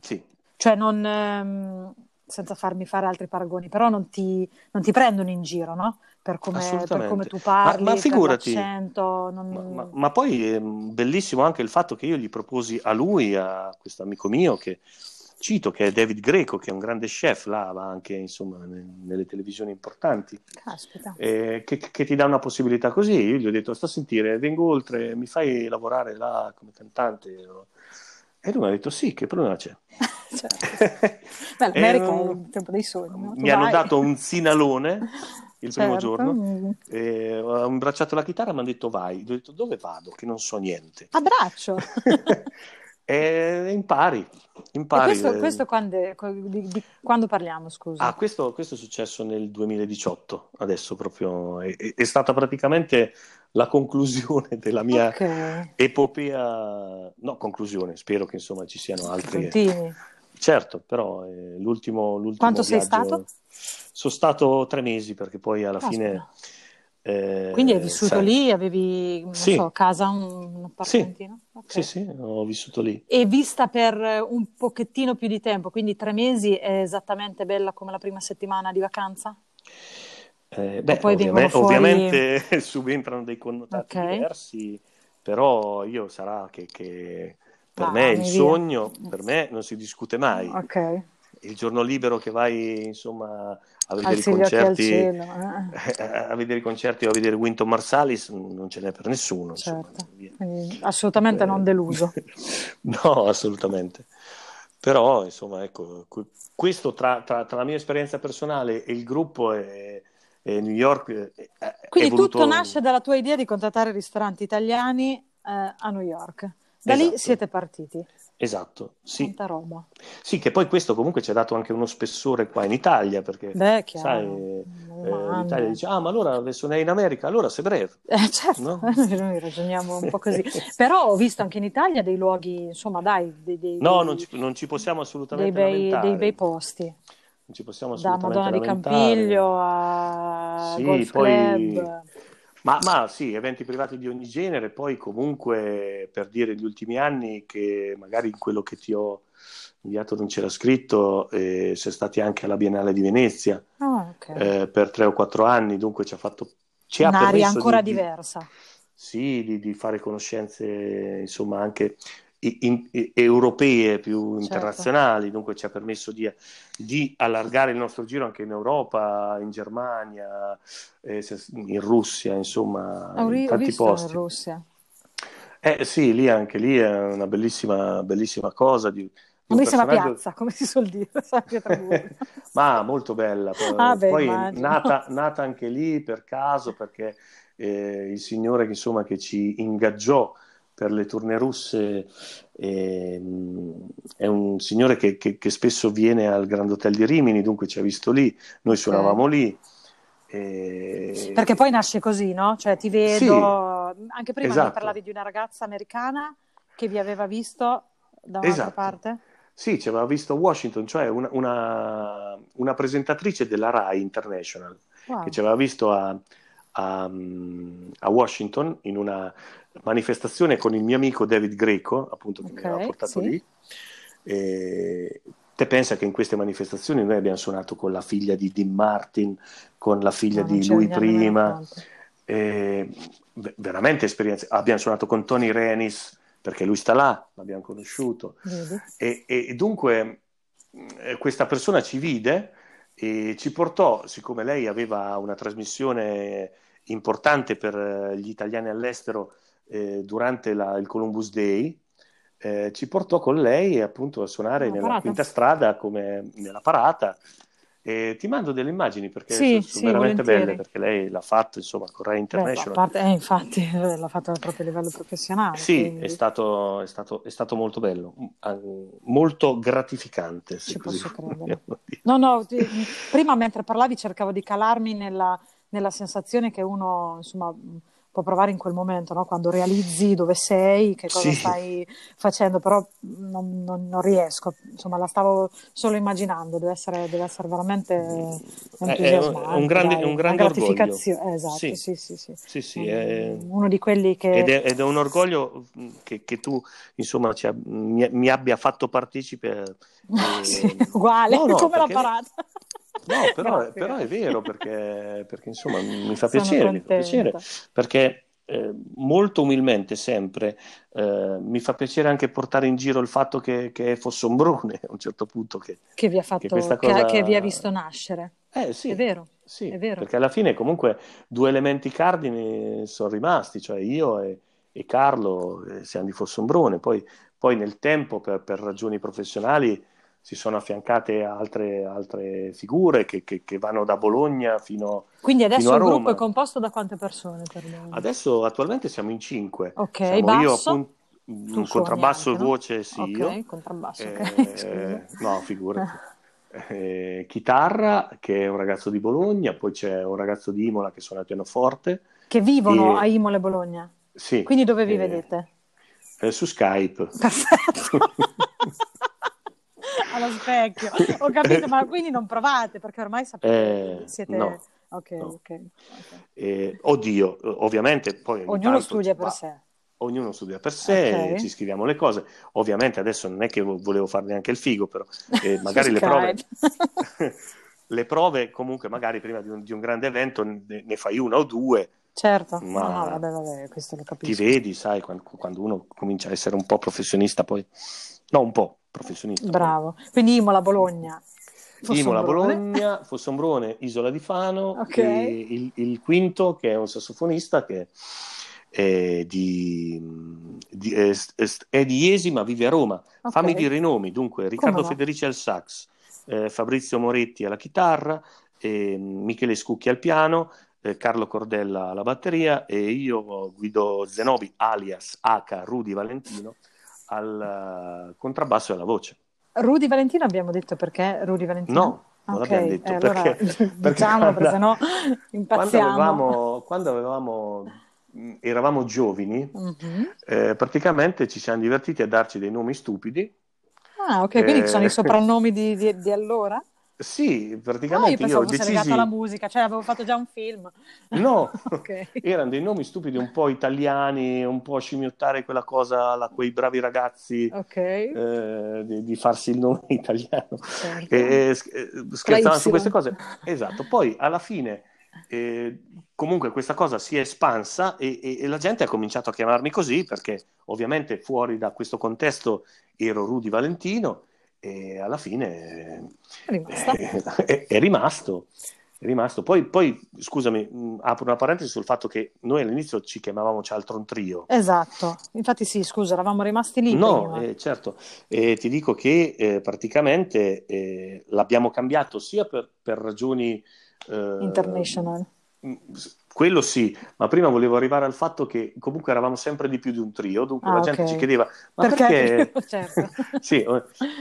sì, Cioè non, ehm, senza farmi fare altri paragoni, però non ti, non ti prendono in giro, no? Per come, per come tu parli, ma, ma figurati, non... ma, ma, ma, poi è bellissimo anche il fatto che io gli proposi a lui, a questo amico mio, che cito, che è David Greco, che è un grande chef, là va anche insomma, nelle televisioni importanti, eh, che, che, ti dà una possibilità così. Io gli ho detto, sta a sentire, vengo oltre, mi fai lavorare là come cantante? E lui mi ha detto sì, che problema c'è? certo. Beh, l'America è il tempo dei sogni. No? Mi hanno dato un sinalone il certo. primo giorno, e ho imbracciato la chitarra e mi hanno detto vai. Ho detto dove vado? Che non so niente. Abbraccio! e impari. impari. E questo, questo quando, di, di, quando, parliamo, scusa? Ah, questo, questo, è successo nel 2018, adesso proprio. È, è stata praticamente la conclusione della mia okay. epopea. No, conclusione, spero che insomma ci siano altri. Continui. Certo, però eh, l'ultimo, l'ultimo Quanto viaggio... sei stato? Sono stato tre mesi perché poi alla ah, fine... Eh, Quindi hai vissuto sai... lì, avevi non sì. so, casa, un, appartamentino? Sì. Okay. sì, sì, ho vissuto lì. E vista per un pochettino più di tempo, quindi tre mesi è esattamente bella come la prima settimana di vacanza? Eh, beh, ovviamente, fuori... ovviamente, subentrano dei connotati okay. diversi, però io sarà che, che per ah, me il via. sogno, per me non si discute mai. Okay. Il giorno libero che vai insomma a vedere concerti, eh. a vedere i concerti o a vedere Winton Marsalis non ce n'è per nessuno. Certo. assolutamente eh, non deluso. no, assolutamente. Però insomma, ecco, questo tra, tra, tra, la mia esperienza personale e il gruppo è, è New York. È, Quindi voluto... tutto nasce dalla tua idea di contattare ristoranti italiani eh, a New York. Da esatto. lì siete partiti. Esatto, sì. Tanta roba. Sì, che poi questo comunque ci ha dato anche uno spessore qua in Italia, perché Beh, sai, eh, l'Italia dice, ah ma allora adesso ne è in America, allora se breve. Eh, certo, no? noi ragioniamo un po' così. Però ho visto anche in Italia dei luoghi, insomma dai, dei, dei, No, non ci, non ci, possiamo assolutamente dei bei, dei bei posti. Non ci possiamo assolutamente Da Madonna lamentare. di Campiglio a sì, Golf poi... Club. Ma, ma, sì, eventi privati di ogni genere, poi comunque per dire gli ultimi anni che magari in quello che ti ho inviato non c'era scritto, eh, sei stati anche alla Biennale di Venezia oh, okay. eh, per tre o quattro anni, dunque ci ha fatto... Ci Un'aria ancora di, diversa. sì, di, di, fare conoscenze insomma anche in, in, europee più certo. internazionali, dunque ci ha permesso di, di, allargare il nostro giro anche in Europa, in Germania, eh, in Russia, insomma, oh, in tanti posti. In Russia. Eh sì, lì anche lì è una bellissima, bellissima cosa. Di, una bellissima personaggio... piazza, come si suol dire, Ma molto bella. Poi, ah, beh, poi nata, nata, anche lì per caso, perché eh, il signore che, insomma, che ci ingaggiò per le tournée russe eh, è un signore che, che, che, spesso viene al Grand Hotel di Rimini, dunque ci ha visto lì, noi suonavamo okay. lì. E... Perché poi nasce così, no? Cioè ti vedo, sì, anche prima esatto. parlavi di una ragazza americana che vi aveva visto da un'altra esatto. parte. Sì, ci aveva visto Washington, cioè una, una, una presentatrice della RAI International, wow. che ci aveva visto a, a, a Washington in una manifestazione con il mio amico David Greco, appunto che okay, mi aveva portato sì. lì. E te pensa che in queste manifestazioni noi abbiamo suonato con la figlia di Dean Martin, con la figlia no, di lui prima, e, veramente esperienze. Abbiamo suonato con Tony Renis perché lui sta là, l'abbiamo conosciuto. E, e, dunque eh, questa persona ci vide e ci portò, siccome lei aveva una trasmissione importante per eh, gli italiani all'estero eh, durante la, il Columbus Day, eh, ci portò con lei appunto a suonare nella parata. quinta strada come nella parata. E ti mando delle immagini perché sì, sono, sono sì, veramente volentieri. belle perché lei l'ha fatto insomma con Rai International. Beh, parte, eh, infatti l'ha fatto proprio a livello professionale. Sì, quindi... è, stato, è, stato, è, stato, molto bello, molto gratificante. Ci posso credere. No, no, ti, prima mentre parlavi cercavo di calarmi nella, nella sensazione che uno insomma può provare in quel momento, no? quando realizzi dove sei, che cosa sì. stai facendo, però non, non, non, riesco, insomma la stavo solo immaginando, deve essere, deve essere veramente entusiasmante. È un, grande, dai, un grande gratificazione, esatto, sì, sì, sì, sì. sì, sì è... uno di quelli che... Ed è, ed è un orgoglio che, che tu, insomma, cioè, mi, mi, abbia fatto partecipe. Eh, sì, uguale, no, no, come perché... la parata. No, però, però, è vero perché, perché insomma mi fa piacere, mi fa piacere perché eh, molto umilmente sempre eh, mi fa piacere anche portare in giro il fatto che, che è Fossombrone a un certo punto che, che vi ha fatto, che, cosa... che, vi ha visto nascere. Eh sì, è vero. Sì, è vero. perché alla fine comunque due elementi cardini sono rimasti, cioè io e, e Carlo eh, siamo di Fossombrone, poi, poi nel tempo per, per ragioni professionali si sono affiancate altre, altre figure che, che, che, vanno da Bologna fino, Quindi adesso il gruppo è composto da quante persone? Per adesso attualmente siamo in cinque. Ok, siamo basso? Io appunto, un contrabbasso anche, e voce sì Ok, io. contrabbasso, eh, ok. no, figurati. Eh, chitarra, che è un ragazzo di Bologna, poi c'è un ragazzo di Imola che suona il pianoforte. Che vivono e... a Imola e Bologna? Sì. Quindi dove vi eh, vedete? Eh, su Skype. Perfetto. allo specchio. Ho capito, ma quindi non provate perché ormai sapete eh, siete no, Ok, no. ok. okay. Eh, oddio, ovviamente poi ognuno studia per va, sé. Ognuno studia per sé, okay. ci scriviamo le cose. Ovviamente adesso non è che volevo fare neanche il figo, però eh, magari le prove le prove comunque magari prima di un, di un grande evento ne, ne, fai una o due. Certo, ma no, no, vabbè, vabbè, questo lo capisco. Ti vedi, sai, quando, quando uno comincia a essere un po' professionista poi... No, un po', professionista. Bravo. Quindi Imola, Bologna. Imola, Bologna, Fossombrone, Isola di Fano, okay. il, il, quinto che è un sassofonista che è di, di, è, è di Iesi ma vive a Roma. Okay. Fammi dire i nomi, dunque Riccardo? Federici al sax, eh, Fabrizio Moretti alla chitarra, eh, Michele Scucchi al piano, eh, Carlo Cordella alla batteria e io Guido Zenobi alias H. Rudy Valentino al uh, contrabbasso e alla voce. Rudy Valentino abbiamo detto perché Rudy Valentino? No, non okay, l'abbiamo detto eh, perché, allora, perché diciamolo perché sennò impazziamo. Quando avevamo, quando avevamo eravamo giovani, mm-hmm. eh, praticamente ci siamo divertiti a darci dei nomi stupidi. Ah, ok, quindi eh... sono i soprannomi di, di, di allora? Sì, praticamente ah, io pensavo io fosse decisi... legato alla musica, cioè avevo fatto già un film. No, okay. erano dei nomi stupidi un po' italiani, un po' scimmiottare quella cosa alla quei bravi ragazzi okay. eh, di, di, farsi il nome italiano. Certo. E, e, scherzavano su queste cose. Esatto, poi alla fine eh, comunque questa cosa si è espansa e, e, e, la gente ha cominciato a chiamarmi così perché ovviamente fuori da questo contesto ero Rudy Valentino e alla fine è, è, è rimasto. È rimasto. Poi, poi, scusami, mh, apro una parentesi sul fatto che noi all'inizio ci chiamavamo Cialtron Trio. Esatto, infatti sì, scusa, eravamo rimasti lì. No, eh, certo, e ti dico che eh, praticamente eh, l'abbiamo cambiato sia per, per ragioni... Eh, International quello sì, ma prima volevo arrivare al fatto che comunque eravamo sempre di più di un trio, dunque ah, la gente okay. ci chiedeva ma perché... perché... certo. sì,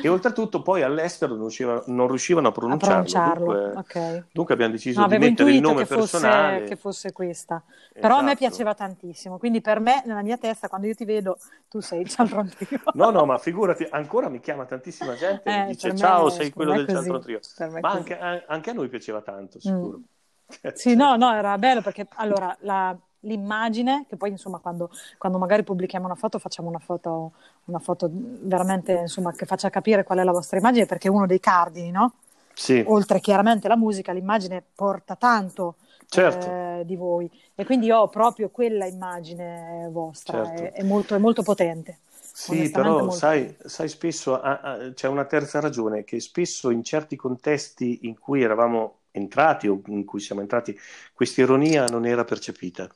e oltretutto poi all'estero non riuscivano, non riuscivano a pronunciarlo, a pronunciarlo. Dunque, okay. dunque, abbiamo deciso no, di mettere il nome che personale. Fosse, che fosse questa, però esatto. a me piaceva tantissimo, quindi per me, nella mia testa, quando io ti vedo, tu sei Cialtron Trio. no, no, ma figurati, ancora mi chiama tantissima gente e eh, dice ciao, sei quello del così. Trio. Ma anche, anche, a noi piaceva tanto, sicuro. Mm. Sì, no, no, era bello perché allora la, l'immagine, che poi insomma quando, quando, magari pubblichiamo una foto facciamo una foto, una foto veramente insomma che faccia capire qual è la vostra immagine perché è uno dei cardini, no? Sì. Oltre chiaramente la musica, l'immagine porta tanto certo. eh, di voi e quindi ho proprio quella immagine vostra, certo. è, è, molto, è molto potente. Sì, però sai, sai, spesso ah, ah, c'è una terza ragione che spesso in certi contesti in cui eravamo entrati o in cui siamo entrati, questa ironia non era percepita.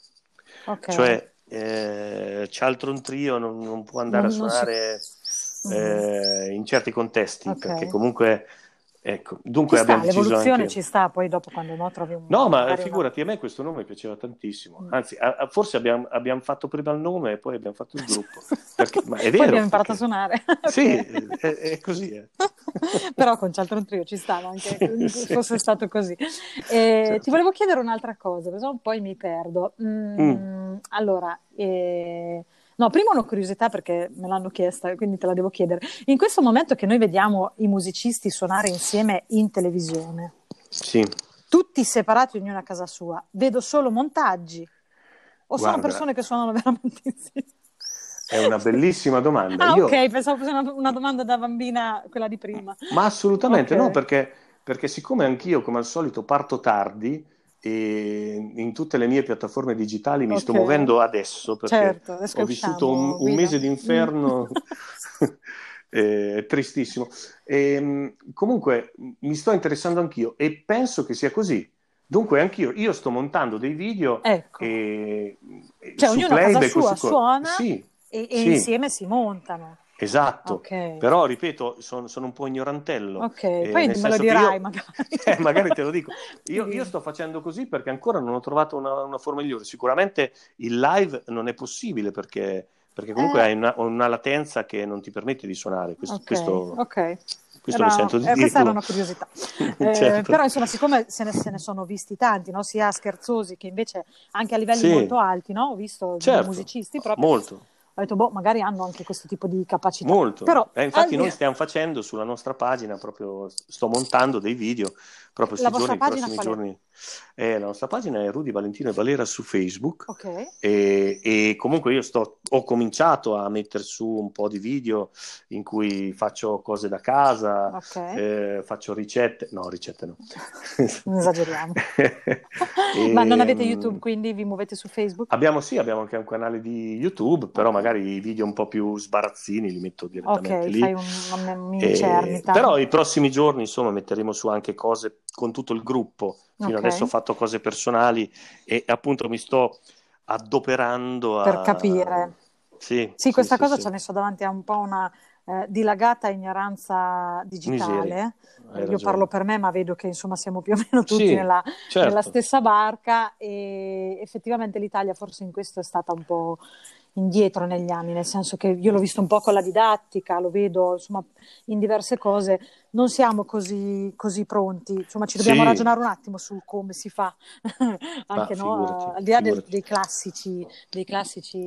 Okay. Cioè, eh, Cialtron Trio non, non può andare non, a suonare si... eh, in certi contesti, okay. perché comunque Ecco, dunque ci abbiamo sta, l'evoluzione anche... ci sta, poi dopo quando no trovi un... No, ma figurati, una... a me questo nome piaceva tantissimo, mm. anzi, a, a, forse abbiamo, abbiamo, fatto prima il nome e poi abbiamo fatto il gruppo, perché, ma è vero. abbiamo imparato perché... a suonare. Sì, è, è così. Eh. Però con Cialtron Trio ci stava anche, sì, sì. fosse stato così. E certo. Ti volevo chiedere un'altra cosa, perché poi mi perdo. Mm, mm. allora, eh, no, prima una curiosità perché me l'hanno chiesta, quindi te la devo chiedere. In questo momento che noi vediamo i musicisti suonare insieme in televisione, sì. tutti separati, ognuno a casa sua, vedo solo montaggi o Guarda, sono persone che suonano veramente insieme? È una bellissima domanda. Ah, Io... ok, pensavo fosse una, una, domanda da bambina, quella di prima. Ma assolutamente okay. no, perché, perché siccome anch'io, come al solito, parto tardi, e in tutte le mie piattaforme digitali mi okay. sto muovendo adesso perché certo, ho vissuto un, un mese d'inferno eh, tristissimo. E, ehm, comunque mi sto interessando anch'io e penso che sia così. Dunque anch'io io sto montando dei video ecco. e, cioè, ognuno a casa sua su... suona sì, e, e sì. insieme si montano. Esatto, okay. però ripeto, sono, sono, un po' ignorantello. Ok, eh, poi me lo dirai io, magari. Eh, magari te lo dico. Io, io, sto facendo così perché ancora non ho trovato una, una, forma migliore. Sicuramente il live non è possibile perché, perché comunque eh. hai una, una, latenza che non ti permette di suonare. Questo, okay. questo, okay. questo era, sento di eh, Questa era una curiosità. Eh, certo. Però insomma, siccome se ne, se ne sono visti tanti, no? sia scherzosi che invece anche a livelli sì. molto alti, no? ho visto certo. musicisti proprio... Molto ho detto, boh, magari hanno anche questo tipo di capacità. Molto. Però, eh, infatti, noi stiamo facendo sulla nostra pagina, proprio sto montando dei video proprio questi giorni, prossimi giorni. Eh, la nostra pagina è Rudy Valentino e Valera su Facebook. Okay. E, e, comunque io sto, ho cominciato a mettere su un po' di video in cui faccio cose da casa, okay. eh, faccio ricette. No, ricette no. non esageriamo. e, Ma non avete YouTube, quindi vi muovete su Facebook? Abbiamo sì, abbiamo anche un canale di YouTube, però magari i video un po' più sbarazzini li metto direttamente okay, lì. Fai un, una mini cernita. Però i prossimi giorni, insomma, metteremo su anche cose con tutto il gruppo. Fino okay. adesso ho fatto cose personali e appunto mi sto adoperando a... per capire. Sì, sì, questa sì, cosa sì, ci ha messo davanti a un po' una eh, dilagata ignoranza digitale. Io parlo per me, ma vedo che insomma siamo più o meno tutti nella, certo. nella, stessa barca e effettivamente l'Italia forse in questo è stata un po' indietro negli anni, nel senso che io l'ho visto un po' con la didattica, lo vedo insomma in diverse cose, non siamo così, così pronti, insomma ci dobbiamo sì. ragionare un attimo su come si fa, anche Ma, no, figurati, al di là dei, dei, classici, dei classici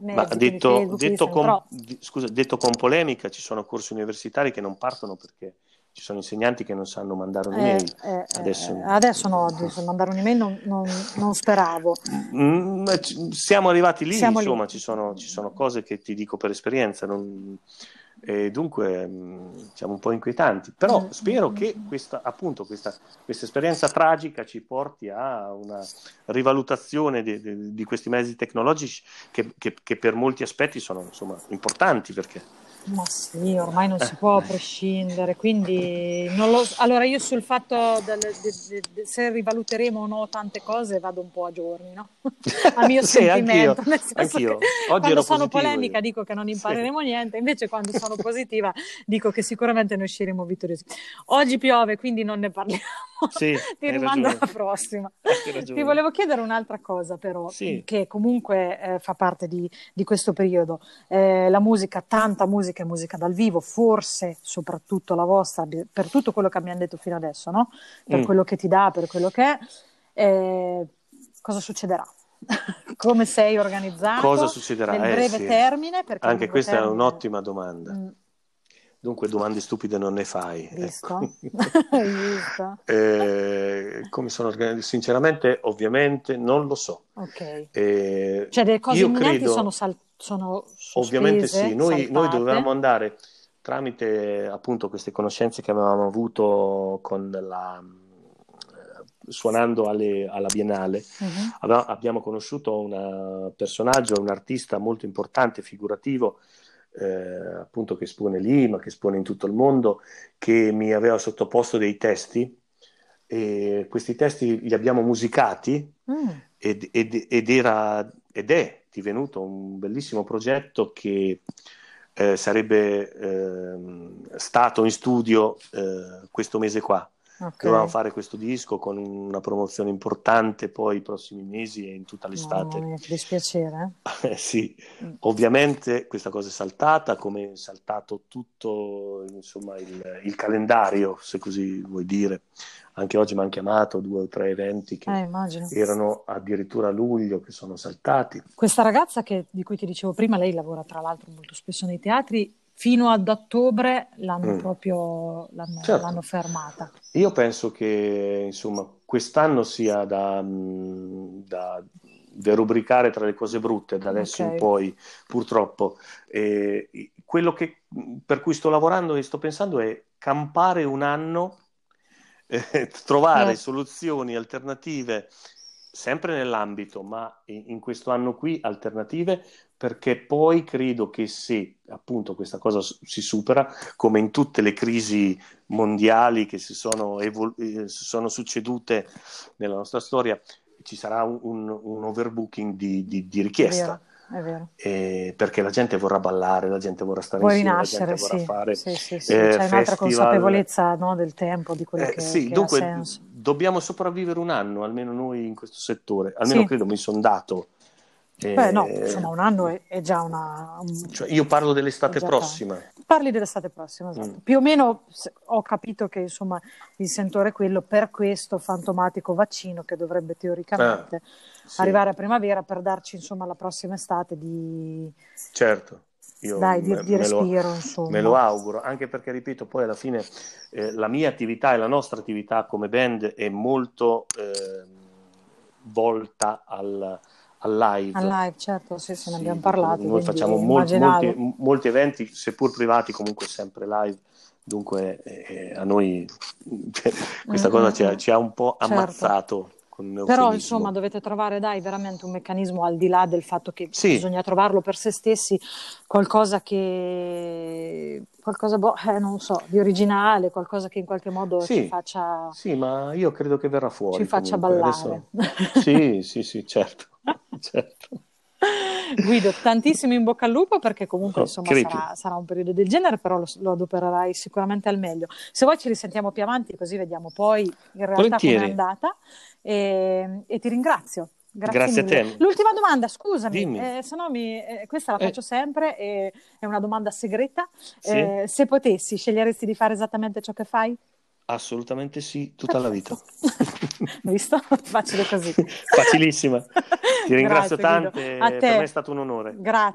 mezzi, detto, Facebook, detto, con, però... scusa, detto con polemica, ci sono corsi universitari che non partono perché ci sono insegnanti che non sanno mandare un'email. Eh, eh, adesso... Eh, adesso... no, adesso mandare un'email non, non, non speravo. Mm, siamo arrivati lì, siamo insomma, lì. Ci, sono, ci, sono, cose che ti dico per esperienza, non... e dunque mm, siamo un po' inquietanti. Però mm. spero che questa, appunto, questa, questa, esperienza tragica ci porti a una rivalutazione di, di, di questi mezzi tecnologici che, che, che, per molti aspetti sono insomma, importanti perché ma sì, ormai non si può prescindere, quindi lo... allora io sul fatto del, de, de, se rivaluteremo o no tante cose vado un po' a giorni, no? a mio sì, sentimento, anch'io, anch'io. Quando sono polemica io. dico che non impareremo sì. niente, invece quando sono positiva dico che sicuramente ne usciremo vittoriosi. Oggi piove, quindi non ne parliamo. Sì, Ti rimando alla prossima. Ti volevo chiedere un'altra cosa però, sì. che comunque eh, fa parte di, di questo periodo. Eh, la musica, tanta musica e musica dal vivo, forse soprattutto la vostra, per tutto quello che abbiamo detto fino adesso, no? per mm. quello che ti dà, per quello che è. Eh, cosa succederà? Come sei organizzato? Cosa succederà? Nel breve sì. termine? Anche questa termine... è un'ottima domanda. Mm. Dunque domande stupide non ne fai. Visto? Ecco. eh, come sono organizzato? Sinceramente, ovviamente, non lo so. Ok. Eh, cioè, le cose imminenti credo, sono, sal- sono sospese, Ovviamente sì. Noi, noi, dovevamo andare tramite appunto queste conoscenze che avevamo avuto con la eh, suonando alle, alla Biennale, uh-huh. abbiamo conosciuto un personaggio, un artista molto importante, figurativo, eh, appunto che espone lì, ma che espone in tutto il mondo, che mi aveva sottoposto dei testi e questi testi li abbiamo musicati mm. ed, ed, ed, era, ed è divenuto un bellissimo progetto che eh, sarebbe eh, stato in studio eh, questo mese qua. Okay. Dovevamo fare questo disco con una promozione importante poi i prossimi mesi e in tutta l'estate. No, mi dispiacere. Eh, sì, mm. ovviamente questa cosa è saltata, come è saltato tutto insomma, il, il, calendario, se così vuoi dire. Anche oggi mi hanno chiamato due o tre eventi che eh, erano addirittura a luglio, che sono saltati. Questa ragazza che, di cui ti dicevo prima, lei lavora tra l'altro molto spesso nei teatri, fino ad ottobre l'hanno mm. proprio l'hanno, certo. l'hanno fermata. Io penso che insomma quest'anno sia da, mm, da derubricare tra le cose brutte da adesso okay. in poi, purtroppo. Eh, quello che, per cui sto lavorando e sto pensando è campare un anno, eh, trovare eh. soluzioni alternative sempre nell'ambito, ma in questo anno qui alternative, perché poi credo che se appunto questa cosa si supera, come in tutte le crisi mondiali che si sono, evol- eh, sono succedute nella nostra storia, ci sarà un, un, un overbooking di, di, di richiesta. È vero. Eh, perché la gente vorrà ballare, la gente vorrà stare Vuoi insieme, rinascere, la gente vorrà sì, fare sì, sì, sì. Eh, C'è un'altra consapevolezza no, del tempo, di quello eh, che, sì, che dunque, dobbiamo sopravvivere un anno, almeno noi in questo settore, almeno credo mi sono dato. Beh, no, insomma, un anno è, è già una. Un... Cioè, io parlo dell'estate prossima. Tanto. Parli dell'estate prossima, esatto. Mm. Più o meno ho capito che insomma il sentore è quello per questo fantomatico vaccino che dovrebbe teoricamente ah, sì. arrivare a primavera per darci insomma la prossima estate di. Certo. Io Dai, di, di respiro, lo, insomma. Me lo auguro, anche perché, ripeto, poi alla fine eh, la mia attività e la nostra attività come band è molto eh, volta al, al live. Al live, certo, sì, se ne sì, abbiamo parlato. Noi facciamo molti, molti, molti, eventi, seppur privati, comunque sempre live. Dunque eh, a noi questa mm-hmm. cosa ci ha, ci ha, un po' certo. ammazzato. Però insomma dovete trovare dai veramente un meccanismo al di là del fatto che sì. bisogna trovarlo per se stessi, qualcosa che qualcosa boh, eh, non so, di originale, qualcosa che in qualche modo sì. ci faccia Sì, ma io credo che verrà fuori. Ci faccia ballare. Adesso... sì, sì, sì, certo. certo. Guido, tantissimo in bocca al lupo perché comunque oh, insomma, sarà, sarà, un periodo del genere, però lo, lo, adopererai sicuramente al meglio. Se vuoi ci risentiamo più avanti così vediamo poi in realtà come è andata e, e, ti ringrazio. Grazie, Grazie a te. L'ultima domanda, scusami, eh, se no mi, eh, questa la eh. faccio eh. sempre, è una domanda segreta. Sì. Eh, se potessi, sceglieresti di fare esattamente ciò che fai? Assolutamente sì, tutta la vita. Visto? Facile così. Facilissima. Ti ringrazio tanto, per me è stato un onore. Grazie.